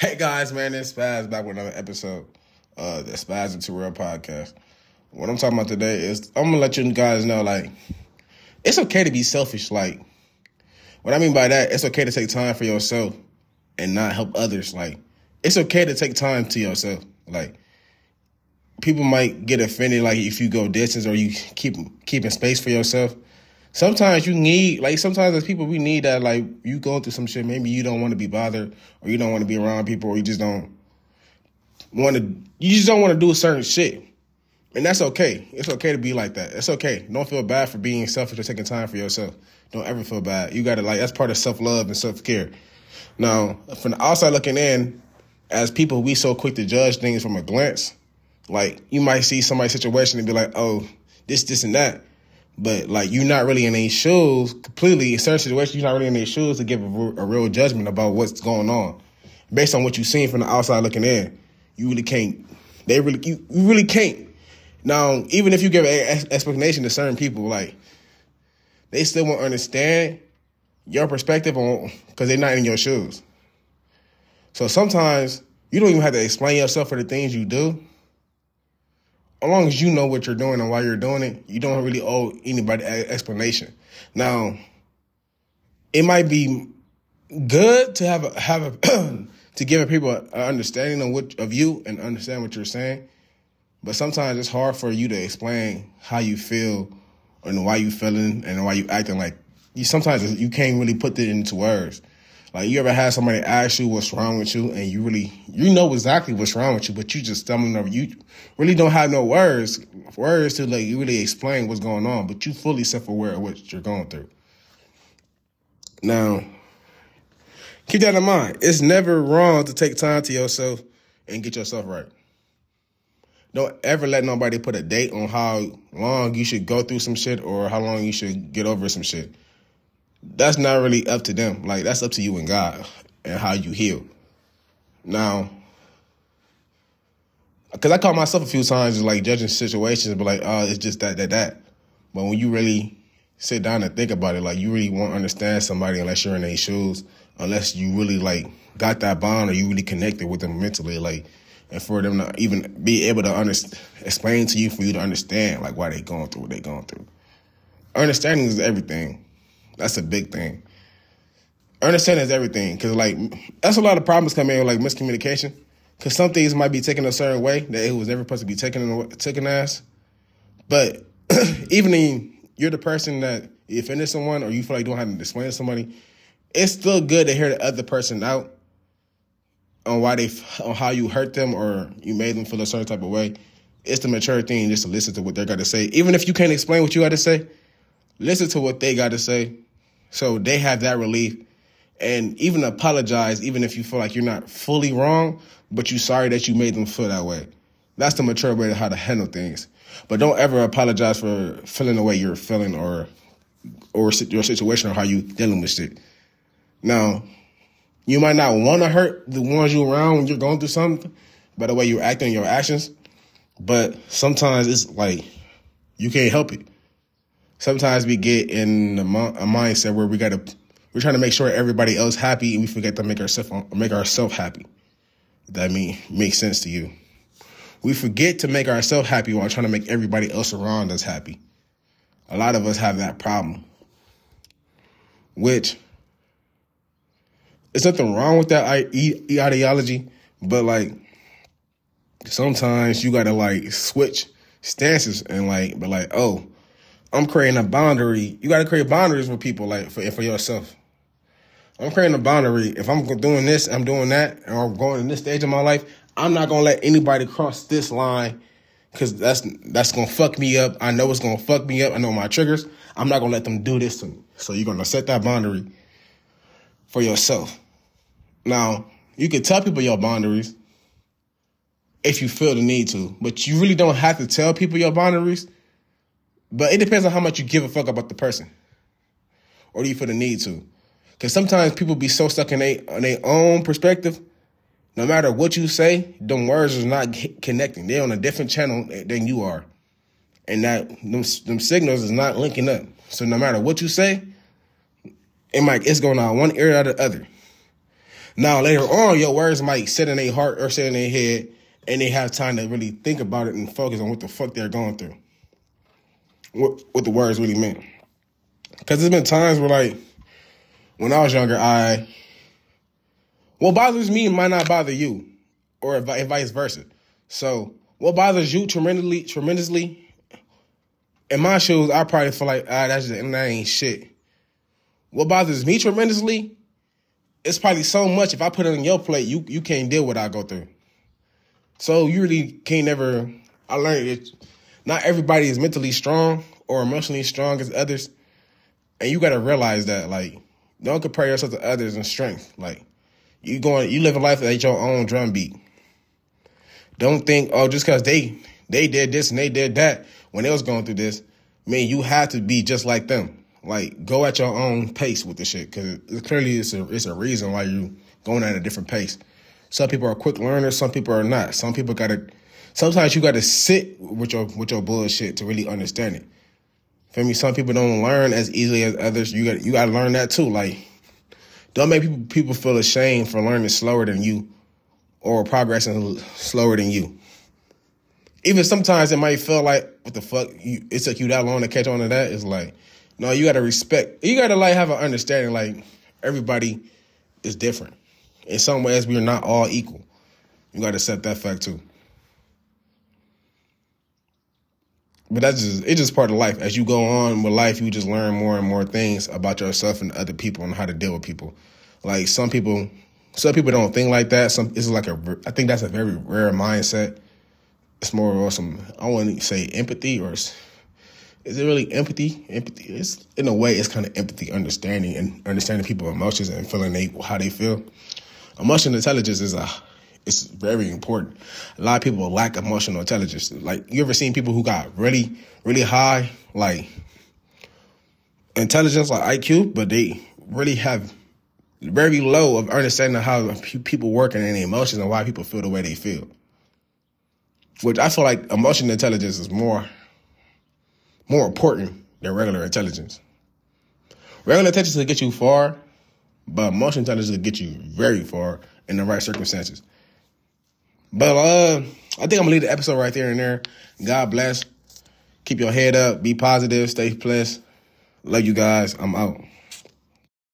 Hey guys, man, it's Spaz back with another episode of the Spaz into Real podcast. What I'm talking about today is I'm gonna let you guys know, like, it's okay to be selfish. Like, what I mean by that, it's okay to take time for yourself and not help others. Like, it's okay to take time to yourself. Like, people might get offended, like if you go distance or you keep keeping space for yourself. Sometimes you need, like, sometimes as people, we need that. Like, you go through some shit. Maybe you don't want to be bothered, or you don't want to be around people, or you just don't want to. You just don't want to do a certain shit, and that's okay. It's okay to be like that. It's okay. Don't feel bad for being selfish or taking time for yourself. Don't ever feel bad. You got to like that's part of self love and self care. Now, from the outside looking in, as people, we so quick to judge things from a glance. Like you might see somebody's situation and be like, "Oh, this, this, and that." But like you're not really in any shoes completely. In certain situations, you're not really in any shoes to give a, a real judgment about what's going on, based on what you've seen from the outside looking in. You really can't. They really you, you really can't. Now, even if you give an explanation to certain people, like they still won't understand your perspective on because they're not in your shoes. So sometimes you don't even have to explain yourself for the things you do as long as you know what you're doing and why you're doing it, you don't really owe anybody an explanation. Now, it might be good to have a, have a to give people an understanding of what of you and understand what you're saying, but sometimes it's hard for you to explain how you feel and why you feeling and why you acting like you. Sometimes you can't really put it into words. Like you ever had somebody ask you what's wrong with you, and you really you know exactly what's wrong with you, but you just stumbling over. You really don't have no words words to like you really explain what's going on, but you fully self aware of what you're going through. Now, keep that in mind. It's never wrong to take time to yourself and get yourself right. Don't ever let nobody put a date on how long you should go through some shit or how long you should get over some shit that's not really up to them. Like that's up to you and God and how you heal. Now, because I caught myself a few times like judging situations, but like, oh, it's just that, that, that. But when you really sit down and think about it, like you really won't understand somebody unless you're in their shoes, unless you really like got that bond or you really connected with them mentally, like, and for them to even be able to understand, explain to you for you to understand like why they going through what they going through. Understanding is everything. That's a big thing. Understanding is everything because like that's a lot of problems come in with like miscommunication. Because some things might be taken a certain way that it was never supposed to be taken taken as. But even if you're the person that offended someone or you feel like you don't have to explain to somebody, it's still good to hear the other person out on why they on how you hurt them or you made them feel a certain type of way. It's the mature thing just to listen to what they're got to say, even if you can't explain what you got to say. Listen to what they got to say so they have that relief and even apologize, even if you feel like you're not fully wrong, but you're sorry that you made them feel that way. That's the mature way to how to handle things. But don't ever apologize for feeling the way you're feeling or or your situation or how you dealing with it. Now, you might not want to hurt the ones you around when you're going through something by the way you're acting, your actions. But sometimes it's like you can't help it sometimes we get in a, a mindset where we got to we're trying to make sure everybody else happy and we forget to make ourselves make ourselves happy. That mean makes sense to you. We forget to make ourselves happy while trying to make everybody else around us happy. A lot of us have that problem. Which there's nothing wrong with that ideology, but like sometimes you gotta like switch stances and like, but like, oh, I'm creating a boundary. You got to create boundaries with people, like for for yourself. I'm creating a boundary. If I'm doing this, I'm doing that, or I'm going in this stage of my life, I'm not gonna let anybody cross this line because that's that's gonna fuck me up. I know it's gonna fuck me up. I know my triggers. I'm not gonna let them do this to me. So you're gonna set that boundary for yourself. Now you can tell people your boundaries if you feel the need to, but you really don't have to tell people your boundaries but it depends on how much you give a fuck about the person. Or do you feel the need to? Because sometimes people be so stuck in their on their own perspective. No matter what you say, them words is not connecting. They're on a different channel than you are, and that them, them signals is not linking up. So no matter what you say, it might it's going on one ear or the other. Now later on, your words might sit in their heart or sit in their head, and they have time to really think about it and focus on what the fuck they're going through. What what the words really meant. Cause there's been times where like when I was younger, I what bothers me might not bother you, or vice versa. So what bothers you tremendously, tremendously, in my shoes, I probably feel like ah, that's just, that ain't shit. What bothers me tremendously, it's probably so much. If I put it on your plate, you you can't deal with what I go through. So you really can't never. I learned it. Not everybody is mentally strong or emotionally strong as others, and you got to realize that. Like, don't compare yourself to others in strength. Like, you going, you live a life at your own drum beat. Don't think, oh, just because they they did this and they did that when they was going through this, man, you have to be just like them. Like, go at your own pace with the shit, because clearly it's a it's a reason why you going at a different pace. Some people are quick learners, some people are not. Some people gotta sometimes you gotta sit with your with your bullshit to really understand it. For me, some people don't learn as easily as others. You got you gotta learn that too. Like don't make people people feel ashamed for learning slower than you or progressing slower than you. Even sometimes it might feel like what the fuck you, it took you that long to catch on to that. It's like no, you gotta respect. You gotta like have an understanding. Like everybody is different in some ways we are not all equal. You got to accept that fact too. But that's just it's just part of life. As you go on with life, you just learn more and more things about yourself and other people and how to deal with people. Like some people, some people don't think like that. Some it's like a I think that's a very rare mindset. It's more of some I want to say empathy or is it really empathy? Empathy is in a way it's kind of empathy, understanding and understanding people's emotions and feeling they how they feel emotional intelligence is a it's very important. A lot of people lack emotional intelligence. Like you ever seen people who got really, really high like intelligence, like IQ, but they really have very low of understanding of how people work and their emotions and why people feel the way they feel. Which I feel like emotional intelligence is more more important than regular intelligence. Regular intelligence will get you far, but emotional intelligence will get you very far in the right circumstances. But uh, I think I'm gonna leave the episode right there and there. God bless. Keep your head up. Be positive. Stay blessed. Love you guys. I'm out.